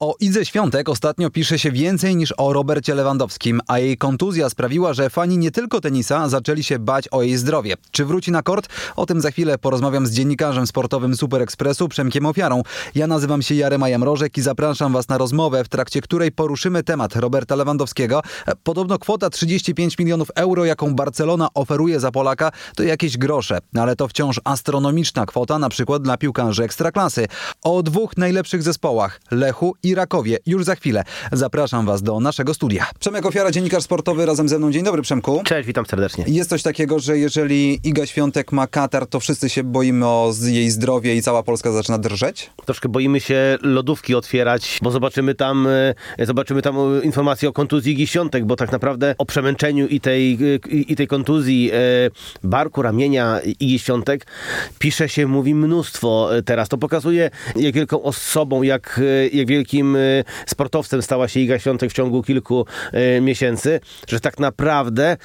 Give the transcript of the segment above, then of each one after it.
O Idze Świątek ostatnio pisze się więcej niż o Robercie Lewandowskim, a jej kontuzja sprawiła, że fani nie tylko tenisa zaczęli się bać o jej zdrowie. Czy wróci na kort? O tym za chwilę porozmawiam z dziennikarzem sportowym Super Expressu Przemkiem Ofiarą. Ja nazywam się Jarema Jamrożek i zapraszam Was na rozmowę, w trakcie której poruszymy temat Roberta Lewandowskiego. Podobno kwota 35 milionów euro, jaką Barcelona oferuje za Polaka, to jakieś grosze, ale to wciąż astronomiczna kwota, na przykład dla piłkarzy ekstraklasy. O dwóch najlepszych zespołach, Lechu i Rakowie. Już za chwilę zapraszam Was do naszego studia. Przemek Ofiara, dziennikarz sportowy razem ze mną. Dzień dobry Przemku. Cześć, witam serdecznie. Jest coś takiego, że jeżeli Iga Świątek ma katar, to wszyscy się boimy o jej zdrowie i cała Polska zaczyna drżeć? Troszkę boimy się lodówki otwierać, bo zobaczymy tam, e, zobaczymy tam e, informacje o kontuzji Igi Świątek, bo tak naprawdę o przemęczeniu i tej, e, i tej kontuzji barku, ramienia Igi Świątek pisze się, mówi mnóstwo teraz. To pokazuje, jak wielką osobą, jak, jak wielki y, sportowcem stała się Iga Świątek w ciągu kilku y, miesięcy, że tak naprawdę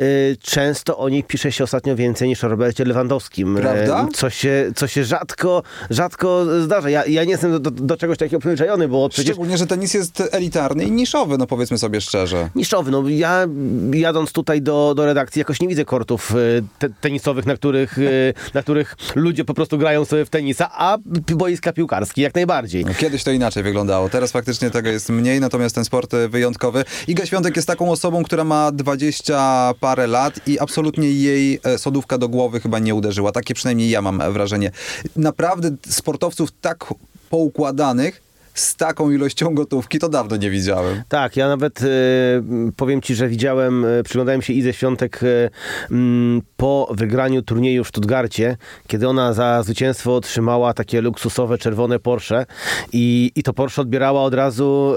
y, często o niej pisze się ostatnio więcej niż o Robercie Lewandowskim. Prawda? Co się, co się rzadko, rzadko zdarza. Ja, ja nie jestem do, do czegoś takiego przyzwyczajony, bo przecież... Szczególnie, że tenis jest elitarny i niszowy, no powiedzmy sobie szczerze. Niszowy, no ja jadąc tutaj do, do redakcji jakoś nie widzę kortów te, tenisowych, na których, na których ludzie po prostu grają sobie w tenisa, a boiska piłkarskie jak najbardziej. No, kiedyś to inaczej wyglądało wyglądało. Teraz faktycznie tego jest mniej, natomiast ten sport e, wyjątkowy. Iga Świątek jest taką osobą, która ma 20 parę lat i absolutnie jej e, sodówka do głowy chyba nie uderzyła. Takie przynajmniej ja mam wrażenie. Naprawdę sportowców tak poukładanych, z taką ilością gotówki to dawno nie widziałem. Tak, ja nawet y, powiem ci, że widziałem, y, przyglądałem się Ize Świątek y, mm, po wygraniu turnieju w Stuttgarcie, kiedy ona za zwycięstwo otrzymała takie luksusowe czerwone Porsche i, i to Porsche odbierała od razu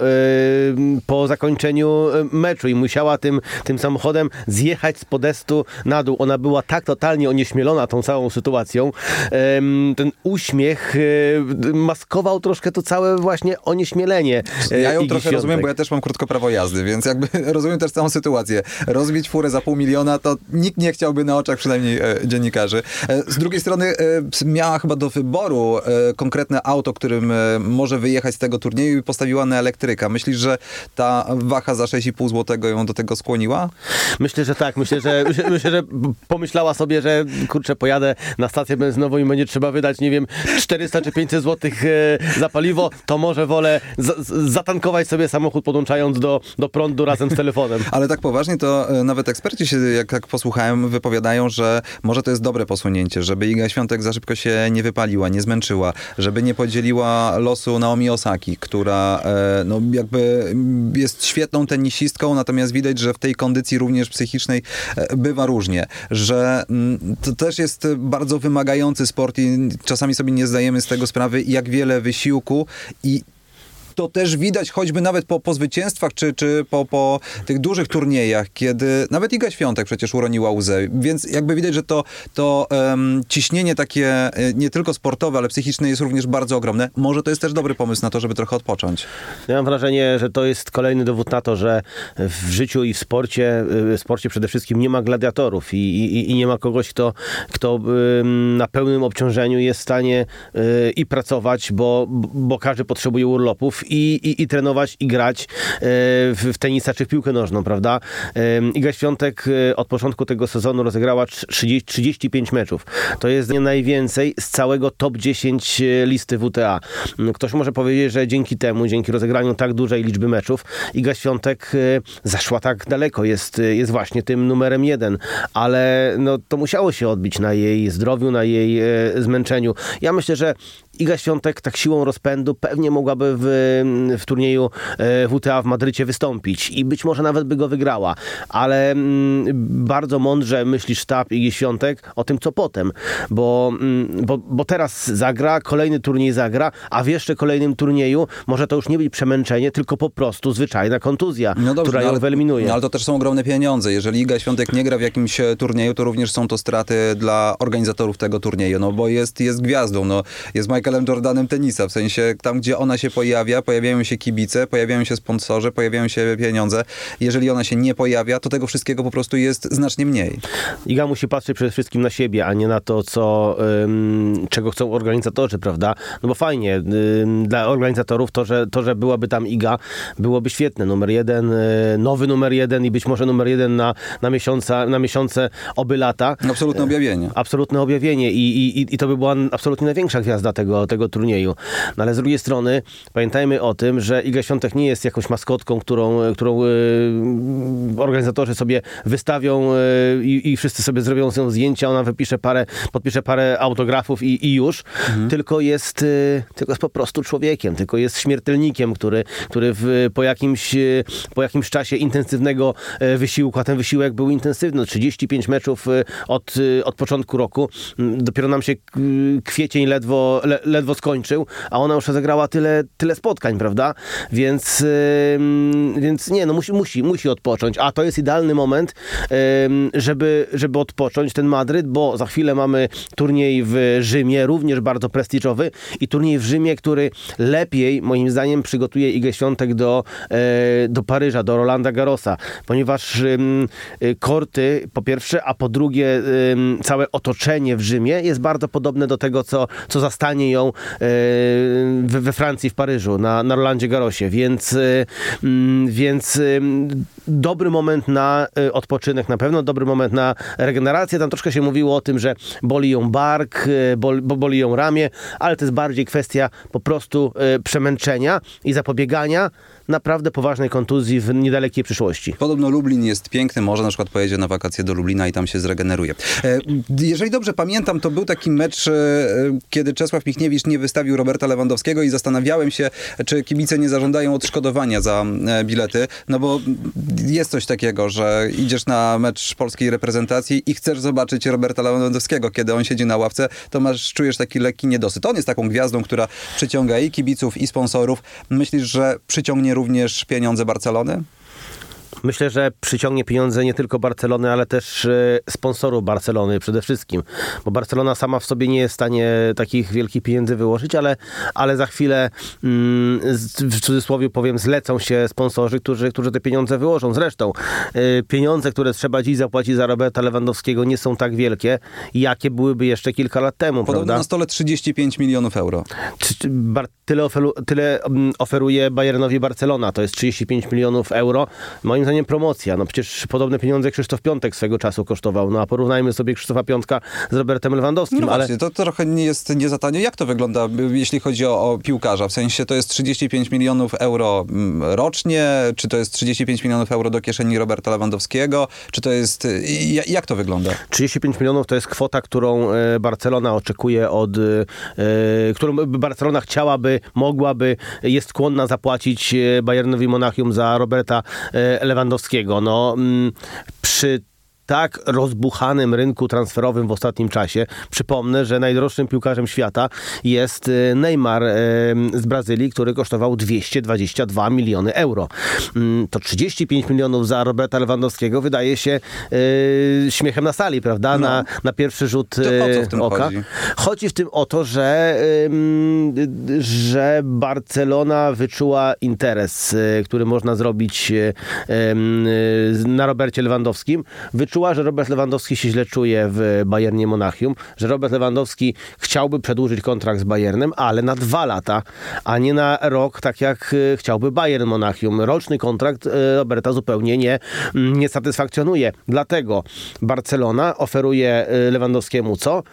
po zakończeniu meczu i musiała tym, tym samochodem zjechać z podestu na dół. Ona była tak totalnie onieśmielona tą całą sytuacją. Ten uśmiech maskował troszkę to całe właśnie właśnie onieśmielenie. Ja ją trochę rozumiem, bo ja też mam krótko prawo jazdy, więc jakby rozumiem też całą sytuację. Rozbić furę za pół miliona, to nikt nie chciałby na oczach przynajmniej e, dziennikarzy. E, z drugiej strony e, miała chyba do wyboru konkretne auto, którym może wyjechać z tego turnieju i postawiła na elektryka. Myślisz, że ta waha za 6,5 zł ją do tego skłoniła? Myślę, że tak. Myślę, że, myślę, że pomyślała sobie, że kurczę, pojadę na stację benzynową i będzie trzeba wydać, nie wiem, 400 czy 500 zł za paliwo, to może że wolę zatankować sobie samochód podłączając do, do prądu razem z telefonem. Ale tak poważnie to e, nawet eksperci się, jak, jak posłuchałem, wypowiadają, że może to jest dobre posunięcie, żeby Iga Świątek za szybko się nie wypaliła, nie zmęczyła, żeby nie podzieliła losu Naomi Osaki, która e, no, jakby jest świetną tenisistką, natomiast widać, że w tej kondycji również psychicznej e, bywa różnie, że mm, to też jest bardzo wymagający sport i czasami sobie nie zdajemy z tego sprawy, jak wiele wysiłku i to też widać choćby nawet po, po zwycięstwach, czy, czy po, po tych dużych turniejach, kiedy nawet Iga Świątek przecież uroniła łzę, więc jakby widać, że to, to um, ciśnienie takie e, nie tylko sportowe, ale psychiczne jest również bardzo ogromne. Może to jest też dobry pomysł na to, żeby trochę odpocząć. Ja mam wrażenie, że to jest kolejny dowód na to, że w życiu i w sporcie, e, w sporcie przede wszystkim nie ma gladiatorów i, i, i nie ma kogoś, kto, kto na pełnym obciążeniu jest w stanie e, i pracować, bo, bo każdy potrzebuje urlopów i, i, i trenować i grać e, w, tenisa czy w piłkę nożną, prawda? Iga Świątek e, od początku tego sezonu rozegrała 30, 35 meczów. To jest najwięcej z całego top 10 e, listy WTA. Ktoś może powiedzieć, że dzięki temu, dzięki rozegraniu tak dużej liczby meczów, Iga Świątek zaszła tak daleko, jest, jest właśnie tym numerem jeden, ale no, to musiało się odbić na jej zdrowiu, na jej zmęczeniu. Ja myślę, że Iga Świątek tak siłą rozpędu pewnie mogłaby w w turnieju WTA w Madrycie wystąpić i być może nawet by go wygrała, ale mm, bardzo mądrze myśli sztab Igi Świątek o tym, co potem, bo, mm, bo, bo teraz zagra, kolejny turniej zagra, a w jeszcze kolejnym turnieju może to już nie być przemęczenie, tylko po prostu zwyczajna kontuzja, no dobrze, która no ją ale, wyeliminuje. No ale to też są ogromne pieniądze. Jeżeli Iga Świątek nie gra w jakimś e, turnieju, to również są to straty dla organizatorów tego turnieju, no bo jest, jest gwiazdą, no, jest Michaelem Jordanem tenisa, w sensie tam, gdzie ona się pojawia, pojawiają się kibice, pojawiają się sponsorzy, pojawiają się pieniądze. Jeżeli ona się nie pojawia, to tego wszystkiego po prostu jest znacznie mniej. Iga musi patrzeć przede wszystkim na siebie, a nie na to, co, ym, czego chcą organizatorzy, prawda? No bo fajnie, ym, dla organizatorów to że, to, że byłaby tam Iga, byłoby świetne. Numer jeden, y, nowy numer jeden i być może numer jeden na, na, miesiąca, na miesiące oby lata. Absolutne objawienie. Absolutne objawienie i, i, i to by była absolutnie największa gwiazda tego, tego turnieju. No ale z drugiej strony pamiętajmy o tym, że Iga Świątek nie jest jakąś maskotką, którą, którą y, organizatorzy sobie wystawią y, i, wszyscy sobie zrobią z nią zdjęcia, ona wypisze parę, podpisze parę autografów i, i już, mhm. tylko, jest, y, tylko jest po prostu człowiekiem, tylko jest śmiertelnikiem, który, który w, po, jakimś, po jakimś czasie intensywnego wysiłku, a ten wysiłek był intensywny, 35 meczów od, od początku roku, mm, dopiero nam się kwiecień ledwo, le, ledwo skończył, a ona już zagrała tyle, tyle spotkań, prawda? Więc, więc nie, no musi, musi, musi odpocząć, a to jest idealny moment, żeby, żeby odpocząć ten Madryt, bo za chwilę mamy turniej w Rzymie, również bardzo prestiżowy i turniej w Rzymie, który lepiej, moim zdaniem, przygotuje Igę Świątek do, e, do Paryża, do Rolanda Garrosa, ponieważ y, korty po pierwsze, a po drugie całe otoczenie w Rzymie jest bardzo podobne do tego, co, co zastanie ją e, we Francji, w Paryżu, na, na Rolandzie Garrosie, więc, e, więc dobry moment na odpoczynek, na pewno dobry moment na regenerację. Tam troszkę się mówiło o tym, że boli ją bark, boli, boli ją ramię, ale to jest bardziej kwestia po prostu przemęczenia i zapobiegania naprawdę poważnej kontuzji w niedalekiej przyszłości. Podobno Lublin jest piękny, może na przykład pojedzie na wakacje do Lublina i tam się zregeneruje. E, jeżeli dobrze pamiętam, to był taki mecz, e, kiedy Czesław Michniewicz nie wystawił Roberta Lewandowskiego i zastanawiałem się, czy kibice nie zażądają odszkodowania za e, bilety, no bo jest coś takiego, że idziesz na mecz polskiej reprezentacji i chcesz zobaczyć Roberta Lewandowskiego, kiedy on siedzi na ławce, to masz, czujesz taki lekki niedosyt. On jest taką gwiazdą, która przyciąga i kibiców, i sponsorów. Myślisz, że przyciągnie również pieniądze Barcelony? Myślę, że przyciągnie pieniądze nie tylko Barcelony, ale też e, sponsorów Barcelony przede wszystkim, bo Barcelona sama w sobie nie jest w stanie takich wielkich pieniędzy wyłożyć, ale, ale za chwilę mm, w cudzysłowie powiem, zlecą się sponsorzy, którzy, którzy te pieniądze wyłożą. Zresztą e, pieniądze, które trzeba dziś zapłacić za Roberta Lewandowskiego nie są tak wielkie, jakie byłyby jeszcze kilka lat temu. Podobno prawda? na stole 35 milionów euro. Tyle, oferu, tyle mm, oferuje Bayernowi Barcelona, to jest 35 milionów euro. Moim zdaniem promocja. No przecież podobne pieniądze Krzysztof Piątek swego czasu kosztował. No a porównajmy sobie Krzysztofa Piątka z Robertem Lewandowskim. No ale... właśnie, to trochę nie jest nie za tanio. Jak to wygląda, jeśli chodzi o, o piłkarza? W sensie to jest 35 milionów euro mm, rocznie, czy to jest 35 milionów euro do kieszeni Roberta Lewandowskiego, czy to jest... Jak to wygląda? 35 milionów to jest kwota, którą e, Barcelona oczekuje od... E, którą Barcelona chciałaby, mogłaby, jest skłonna zapłacić e, Bayernowi Monachium za Roberta Lewandowskiego. No, mm, przy tak rozbuchanym rynku transferowym w ostatnim czasie. Przypomnę, że najdroższym piłkarzem świata jest y, Neymar y, z Brazylii, który kosztował 222 miliony euro. Mm, to 35 milionów za Roberta Lewandowskiego wydaje się yy, śmiechem na sali, prawda? No. Na, na pierwszy rzut yy, oka. Chodzi? chodzi? w tym o to, że, że Barcelona wyczuła interes, y, który można zrobić y, y, na Robercie Lewandowskim. Wyczuła czuła, że Robert Lewandowski się źle czuje w Bayernie Monachium, że Robert Lewandowski chciałby przedłużyć kontrakt z Bayernem, ale na dwa lata, a nie na rok, tak jak e, chciałby Bayern Monachium. Roczny kontrakt e, Roberta zupełnie nie, mm, nie satysfakcjonuje. Dlatego Barcelona oferuje e, Lewandowskiemu co?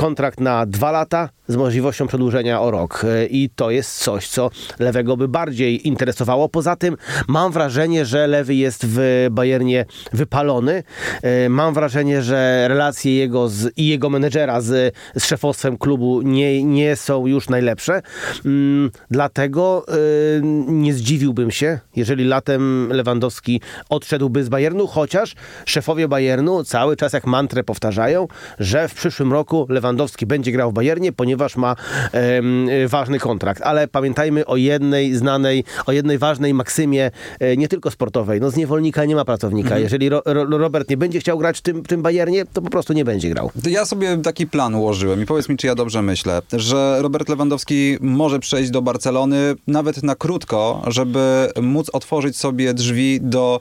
Kontrakt na dwa lata z możliwością przedłużenia o rok. I to jest coś, co Lewego by bardziej interesowało. Poza tym mam wrażenie, że Lewy jest w Bayernie wypalony E, mam wrażenie, że relacje jego z, i jego menedżera z, z szefostwem klubu nie, nie są już najlepsze. Mm, dlatego e, nie zdziwiłbym się, jeżeli latem Lewandowski odszedłby z Bayernu, chociaż szefowie Bayernu cały czas jak mantrę powtarzają, że w przyszłym roku Lewandowski będzie grał w Bayernie, ponieważ ma ważny kontrakt. Ale pamiętajmy o jednej znanej, o jednej ważnej maksymie, e, nie tylko sportowej. No z niewolnika nie ma pracownika. Jeżeli Ro, Ro, Robert nie będzie chciał grać w tym, tym Bayernie, to po prostu nie będzie grał. Ja sobie taki plan ułożyłem i powiedz mi, czy ja dobrze myślę, że Robert Lewandowski może przejść do Barcelony nawet na krótko, żeby móc otworzyć sobie drzwi do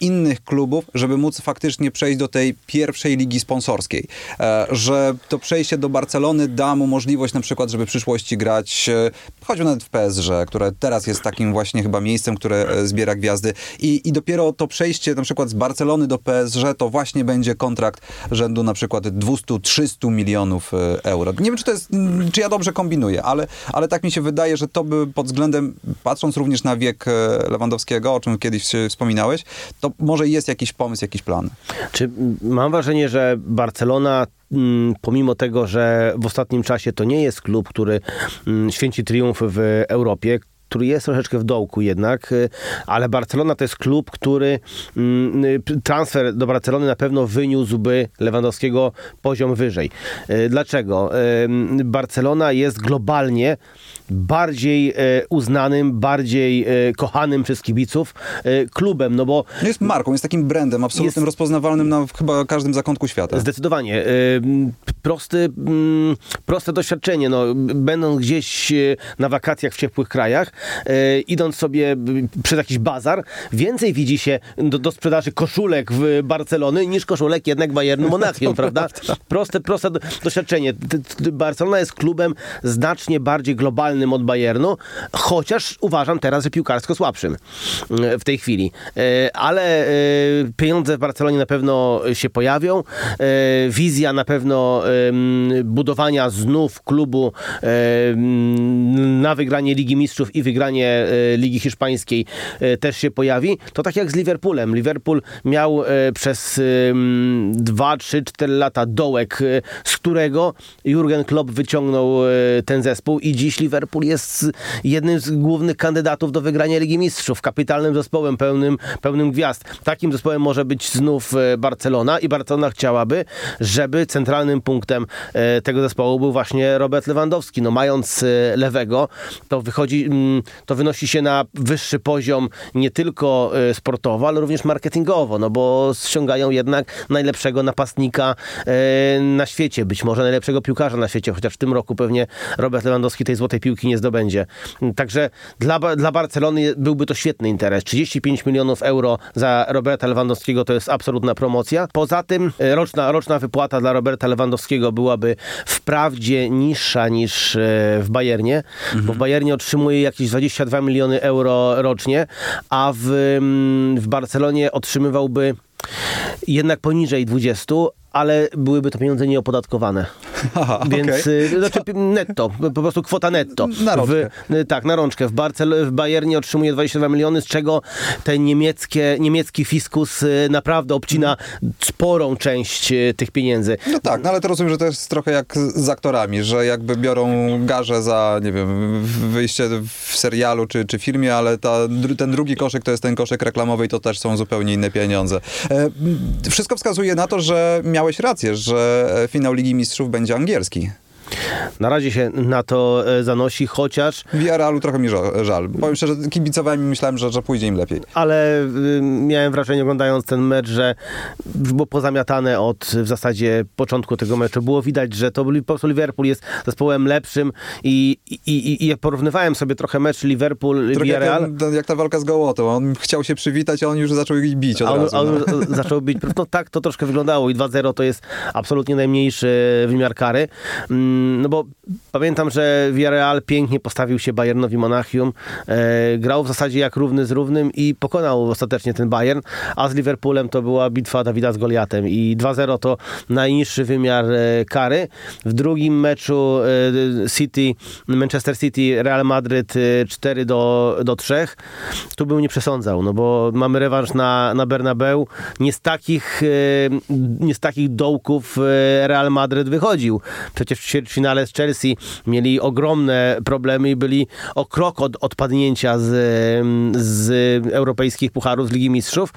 innych klubów, żeby móc faktycznie przejść do tej pierwszej ligi sponsorskiej. E, że to przejście do Barcelony da mu możliwość na przykład, żeby w przyszłości grać e, choćby nawet w PSG, które teraz jest takim właśnie chyba miejscem, które e, zbiera gwiazdy i, i dopiero to przejście na przykład z Barcelony do PSG to właśnie będzie kontrakt rzędu na przykład 200-300 milionów euro. Nie wiem, czy to jest, mm, czy ja dobrze kombinuję, ale, ale tak mi się wydaje, że to by pod względem, patrząc również na wiek Lewandowskiego, o czym kiedyś wspominałeś, to może jest jakiś pomysł, jakiś plan. Czy mam wrażenie, że Barcelona mm, pomimo tego, że w ostatnim czasie to nie jest klub, który mm, święci triumfy w Europie, który jest troszeczkę w dołku jednak, y, ale Barcelona to jest klub, który mm, y, transfer do Barcelony na pewno wyniósłby Lewandowskiego poziom wyżej. Y, Dlaczego? Barcelona jest globalnie bardziej e, uznanym, bardziej e, kochanym przez kibiców e, klubem, no bo jest marką, jest takim brandem absolutnym, Jest- rozpoznawalnym na chyba każdym zakątku świata. Zdecydowanie. Prosty, proste doświadczenie. No, będąc gdzieś na wakacjach w ciepłych krajach, idąc sobie przez jakiś bazar, więcej widzi się do, do sprzedaży koszulek w Barcelony niż koszulek jednak Bayernu Monachium, prawda? Proste, proste do- doświadczenie. Barcelona jest klubem znacznie bardziej globalnym od Bayernu, chociaż uważam teraz, że piłkarsko słabszym e, w tej chwili. E, Ale e, pieniądze w Barcelonie na pewno się pojawią. Wizja na pewno budowania znów klubu na wygranie Ligi Mistrzów i wygranie Ligi Hiszpańskiej też się pojawi. To tak jak z Liverpoolem. Liverpool miał przez 2, 3, 4 lata dołek, z którego Jurgen Klopp wyciągnął ten zespół i dziś Liverpool jest jednym z głównych kandydatów do wygrania Ligi Mistrzów. Kapitalnym zespołem, pełnym, pełnym gwiazd. Takim zespołem może być znów e, Barcelona i Barcelona chciałaby, żeby centralnym punktem e, tego zespołu był właśnie Robert Lewandowski. No mając e, lewego, to wychodzi, mm, to wynosi się na wyższy poziom nie tylko sportowo, ale również marketingowo, no bo ściągają jednak najlepszego napastnika na świecie, być może najlepszego piłkarza na świecie, chociaż w tym roku pewnie Robert Lewandowski tej złotej piłki nie zdobędzie. Także dla, dla Barcelony byłby to świetny interes. 35 milionów euro za Roberta Lewandowskiego to jest absolutna promocja. Poza tym e, roczna, roczna wypłata dla Roberta Lewandowskiego byłaby wprawdzie niższa niż e, w Bayernie, bo w Bayernie otrzymuje jakieś 22 miliony euro rocznie, a w, mm, w Barcelonie otrzymywałby jednak poniżej 20, ale byłyby to pieniądze nieopodatkowane. Aha, Więc okej. y, znaczy netto, po prostu kwota netto. Na rączkę. W, y, tak, na rączkę. W, Barcel w Bayernie otrzymuje 22 miliony, z czego ten niemieckie, niemiecki fiskus y, naprawdę obcina sporą część y, tych pieniędzy. No tak, no ale to rozumiem, że to jest trochę jak z aktorami, że jakby biorą garzę za, nie wiem, wyjście w serialu czy, czy filmie, ale ta, ten drugi koszyk to jest ten koszyk reklamowy i to też są zupełnie inne pieniądze. E, wszystko wskazuje na to, że miałeś rację, że e, finał Ligi Mistrzów będzie angielski. Na razie się na to e, zanosi, chociaż Villarrealu trochę mi ża- żal. Powiem szczerze, kibicowałem i myślałem, że, że pójdzie im lepiej. ale y, miałem wrażenie oglądając ten mecz, że było pozamiatane od w zasadzie początku tego meczu. Było widać, że to po prostu Liverpool jest zespołem lepszym i, i, i, i jak porównywałem sobie trochę mecz Trochę jak, Liverpool-Villarreal, ten, ten, jak ta walka z Gołotą. On chciał się przywitać, a on już zaczął ich bić od A on, razu. a no. on zaczął być. No tak to troszkę wyglądało i 2-0 to jest absolutnie najmniejszy wymiar kary. Mm, No bo Pamiętam, że Villarreal pięknie postawił się Bayernowi Monachium. E, grał w zasadzie jak równy z równym i pokonał ostatecznie ten Bayern, a z Liverpoolem to była bitwa Dawida z Goliatem i 2-0 to najniższy wymiar e, kary. W drugim meczu e, City, Manchester City, Real Madryt e, 4 do, do 3. Tu bym nie przesądzał, no bo mamy rewanż na, na Bernabeu. Nie z takich, nie z takich dołków Real Madryt wychodził. Przecież w ćwierćfinale z Chelsea mieli ogromne problemy i byli o krok od odpadnięcia z, z europejskich pucharów, z Ligi Mistrzów,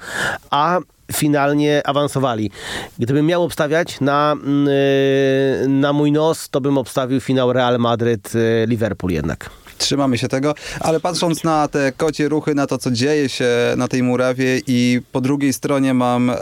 a finalnie awansowali. Gdybym miał obstawiać na, yy, na mój nos, to bym obstawił finał Real Madryt-Liverpool jednak. Trzymamy się tego, ale patrząc na te kocie ruchy, na to, co dzieje się na tej murawie i po drugiej stronie mam e,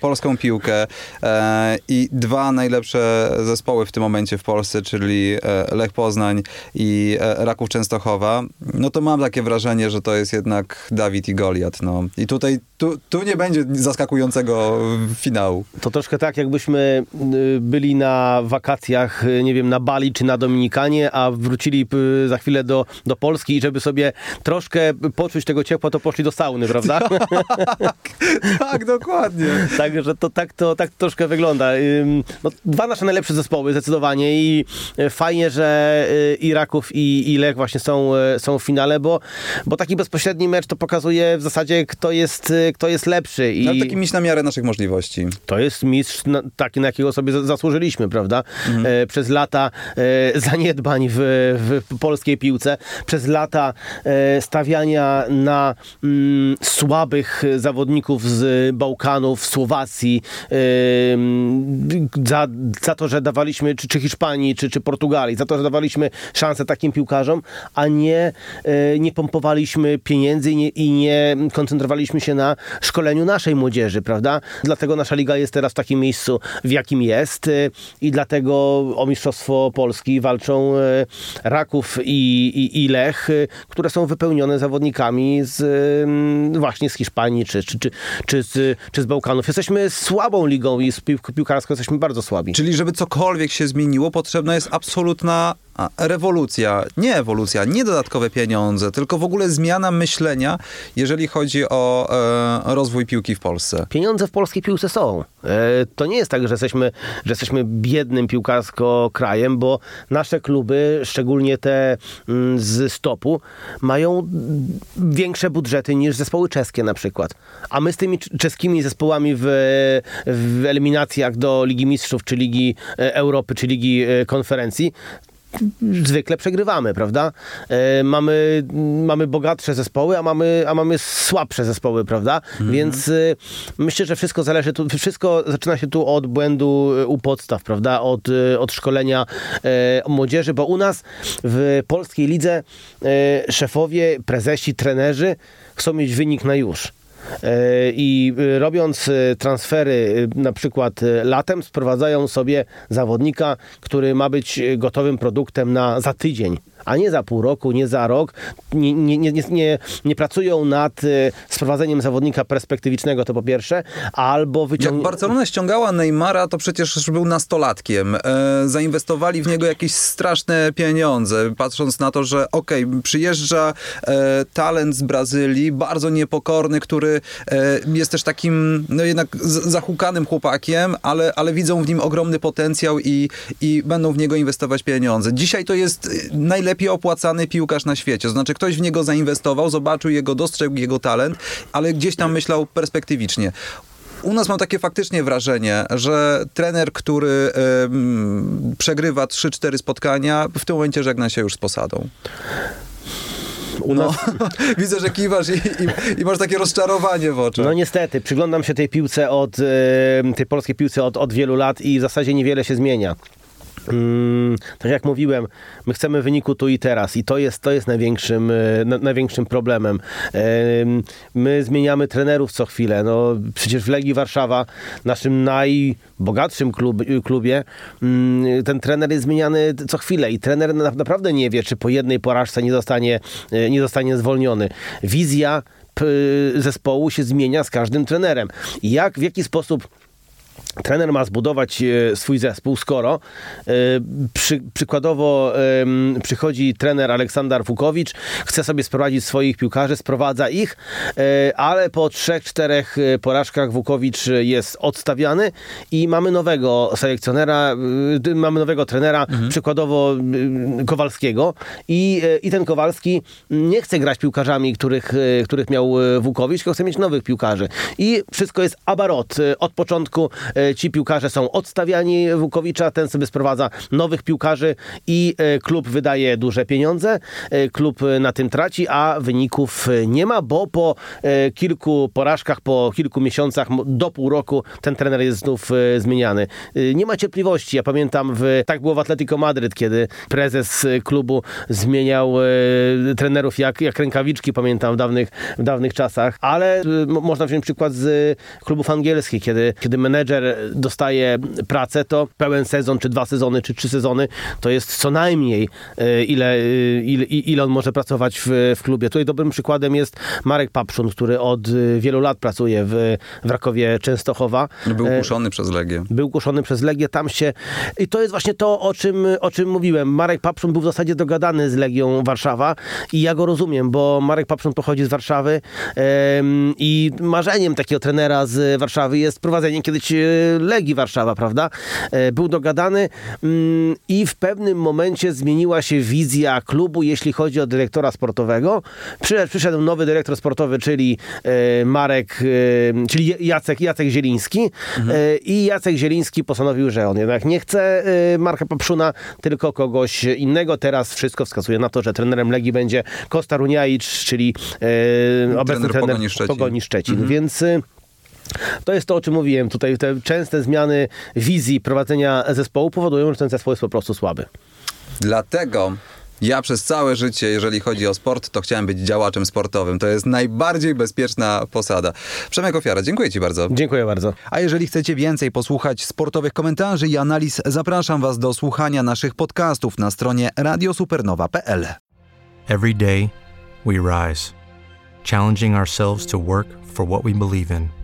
polską piłkę e, i dwa najlepsze zespoły w tym momencie w Polsce, czyli e, Lech Poznań i e, Raków Częstochowa, no to mam takie wrażenie, że to jest jednak Dawid i Goliat. No. I tutaj tu, tu nie będzie zaskakującego finału. To troszkę tak, jakbyśmy y, byli na wakacjach, y, nie wiem, na Bali czy na Dominikanie, a wrócili y, za chwilę do, do Polski i żeby sobie troszkę poczuć tego ciepła, to poszli do sauny, prawda? tak, dokładnie. Także to tak to tak troszkę wygląda. No, dwa nasze najlepsze zespoły zdecydowanie i y, fajnie, że y, i Raków i, i Lech właśnie są, y, są w finale, bo, bo taki bezpośredni mecz to pokazuje w zasadzie kto jest, kto jest lepszy. I... No, ale taki miś na miarę naszych możliwości. To jest mistrz na, taki, na jakiego sobie za- zasłużyliśmy, prawda? E, przez lata e, zaniedbań w, w polskiej piłce, przez lata e, stawiania na mm, słabych zawodników z Bałkanów, Słowacji, e, mm, za, za to, że dawaliśmy, czy, czy Hiszpanii, czy, czy Portugalii, za to, że dawaliśmy szansę takim piłkarzom, a nie, e, nie pompowaliśmy pieniędzy i nie, i nie koncentrowaliśmy się na szkoleniu naszej młodzieży, prawda? Dlatego nasza liga jest teraz w takim miejscu, w jakim jest i dlatego o Mistrzostwo Polski walczą Raków i, i, i Lech, y, które są wypełnione zawodnikami z, y, właśnie z Hiszpanii czy, czy, czy, czy, z, czy z Bałkanów. Jesteśmy słabą ligą i z pił- piłkarsko jesteśmy bardzo słabi. Czyli żeby cokolwiek się zmieniło, potrzebna jest absolutna a, rewolucja, nie ewolucja, nie dodatkowe pieniądze, tylko w ogóle zmiana myślenia, jeżeli chodzi o e, rozwój piłki w Polsce. Pieniądze w polskiej piłce są. E, To nie jest tak, że jesteśmy, że jesteśmy biednym piłkarsko krajem, bo nasze kluby, szczególnie te mm, z stopu, mają większe budżety niż zespoły czeskie na przykład. A my z tymi cz- czeskimi zespołami w, w eliminacjach do Ligi Mistrzów, czy Ligi e, Europy, czy Ligi e, Konferencji zwykle przegrywamy, prawda? E, mamy, mamy bogatsze zespoły, a mamy, a mamy słabsze zespoły, prawda? Więc e, myślę, że wszystko zależy tu, wszystko zaczyna się tu od błędu e, u podstaw, prawda? Od, e, od szkolenia e, młodzieży, bo u nas w polskiej lidze e, szefowie, prezesi, trenerzy chcą mieć wynik na już. E, I e, robiąc e, transfery na przykład latem, sprowadzają sobie zawodnika, który ma być gotowym produktem na za tydzień, a nie za pół roku, nie za rok. Nie, nie, nie, nie- nie, pracują nad e, sprowadzeniem zawodnika perspektywicznego, to po pierwsze, albo Jak wyciągną... Barcelona ściągała Neymara, to przecież był nastolatkiem. E, zainwestowali w niego jakieś straszne pieniądze, patrząc na to, że okej, przyjeżdża e, talent z Brazylii, bardzo niepokorny, który e, jest też takim, no jednak zahukanym chłopakiem, ale, ale widzą w nim ogromny potencjał i, i będą w niego inwestować pieniądze. Dzisiaj to jest e, najlepiej opłacany piłkarz na świecie. To znaczy ktoś w niego zainwestował, zobaczył jego, dostrzegł jego talent, ale gdzieś tam myślał perspektywicznie. U nas mam takie faktycznie wrażenie, że trener, który przegrywa 3-4 spotkania, w tym momencie żegna się już z posadą. U nas, No, widzę, że kiwasz i, i, i masz takie rozczarowanie w oczach. No niestety, przyglądam się tej piłce od, tej polskiej piłce od, od wielu lat i w zasadzie niewiele się zmienia. Mm, tak jak mówiłem, my chcemy wyniku tu i teraz i to jest, to jest największym, e, na, największym problemem. Em, My zmieniamy trenerów co chwilę. No, przecież w Legii Warszawa, naszym najbogatszym klub, klubie, mm, ten trener jest zmieniany co chwilę i trener na, naprawdę nie wie, czy po jednej porażce nie zostanie, e, nie zostanie zwolniony. Wizja zespołu się zmienia z każdym trenerem. Jak, w jaki sposób trener ma zbudować e, swój zespół, skoro e, przy, przykładowo e, przychodzi trener Aleksander Wukowicz, chce sobie sprowadzić swoich piłkarzy, sprowadza ich, ale po trzech, czterech porażkach Wukowicz jest odstawiany i mamy nowego selekcjonera, mamy nowego trenera, mhm. przykładowo Kowalskiego i, i ten Kowalski nie chce grać piłkarzami, których, których miał Wukowicz, tylko chce mieć nowych piłkarzy. I wszystko jest abarot. Od początku ci piłkarze są odstawiani Wukowicza, ten sobie sprowadza nowych piłkarzy i e, klub wydaje duże pieniądze, e, klub na tym traci, a wyników nie ma, bo po e, kilku porażkach, po kilku miesiącach, do pół roku ten trener jest znów zmieniany. Nie ma cierpliwości. Ja pamiętam, w, tak było w Atletico Madryt, kiedy prezes klubu zmieniał trenerów jak, jak rękawiczki, pamiętam w dawnych, w dawnych czasach, ale można wziąć przykład z klubów angielskich, kiedy, kiedy menedżer dostaje pracę, to pełen sezon, czy dwa sezony, czy trzy sezony, to jest co najmniej e, ile, e, ile, ile on może pracować w, w klubie. Tutaj dobrym przykładem jest Marek Papszun, który od e, wielu lat pracuje w, w Rakowie Częstochowa. Był kuszony przez Legię. Był kuszony przez Legię, tam się... I to jest właśnie to, o czym, o czym mówiłem. Marek Papszun był w zasadzie dogadany z Legią Warszawa i ja go rozumiem, bo Marek Papszun pochodzi z Warszawy i marzeniem takiego trenera z Warszawy jest prowadzenie kiedyś Legii Warszawa, prawda? E, był dogadany mm, i w pewnym momencie zmieniła się wizja klubu, jeśli chodzi o dyrektora sportowego. Przyszedł, nowy dyrektor sportowy, czyli e, Marek, e, czyli Jacek, Jacek Zieliński mhm. i Jacek Zieliński postanowił, że on jednak nie chce Marka Papszuna, tylko kogoś innego. Teraz wszystko wskazuje na to, że trenerem Legii będzie Kosta Runiajicz, czyli obecny trener Pogoni Szczecin. Pogoni Szczecin. Mhm. Więc to jest to, o czym mówiłem. Tutaj te częste zmiany wizji prowadzenia zespołu powodują, że ten zespół jest po prostu słaby. Dlatego ja przez całe życie, jeżeli chodzi o sport, to chciałem być działaczem sportowym. To jest najbardziej bezpieczna posada. Przemek Ofiara, dziękuję Ci bardzo. Dziękuję bardzo. A jeżeli chcecie więcej posłuchać sportowych komentarzy i analiz, zapraszam Was do słuchania naszych podcastów na stronie radiosupernowa.pl. Every day we rise, challenging ourselves to work for what we believe in.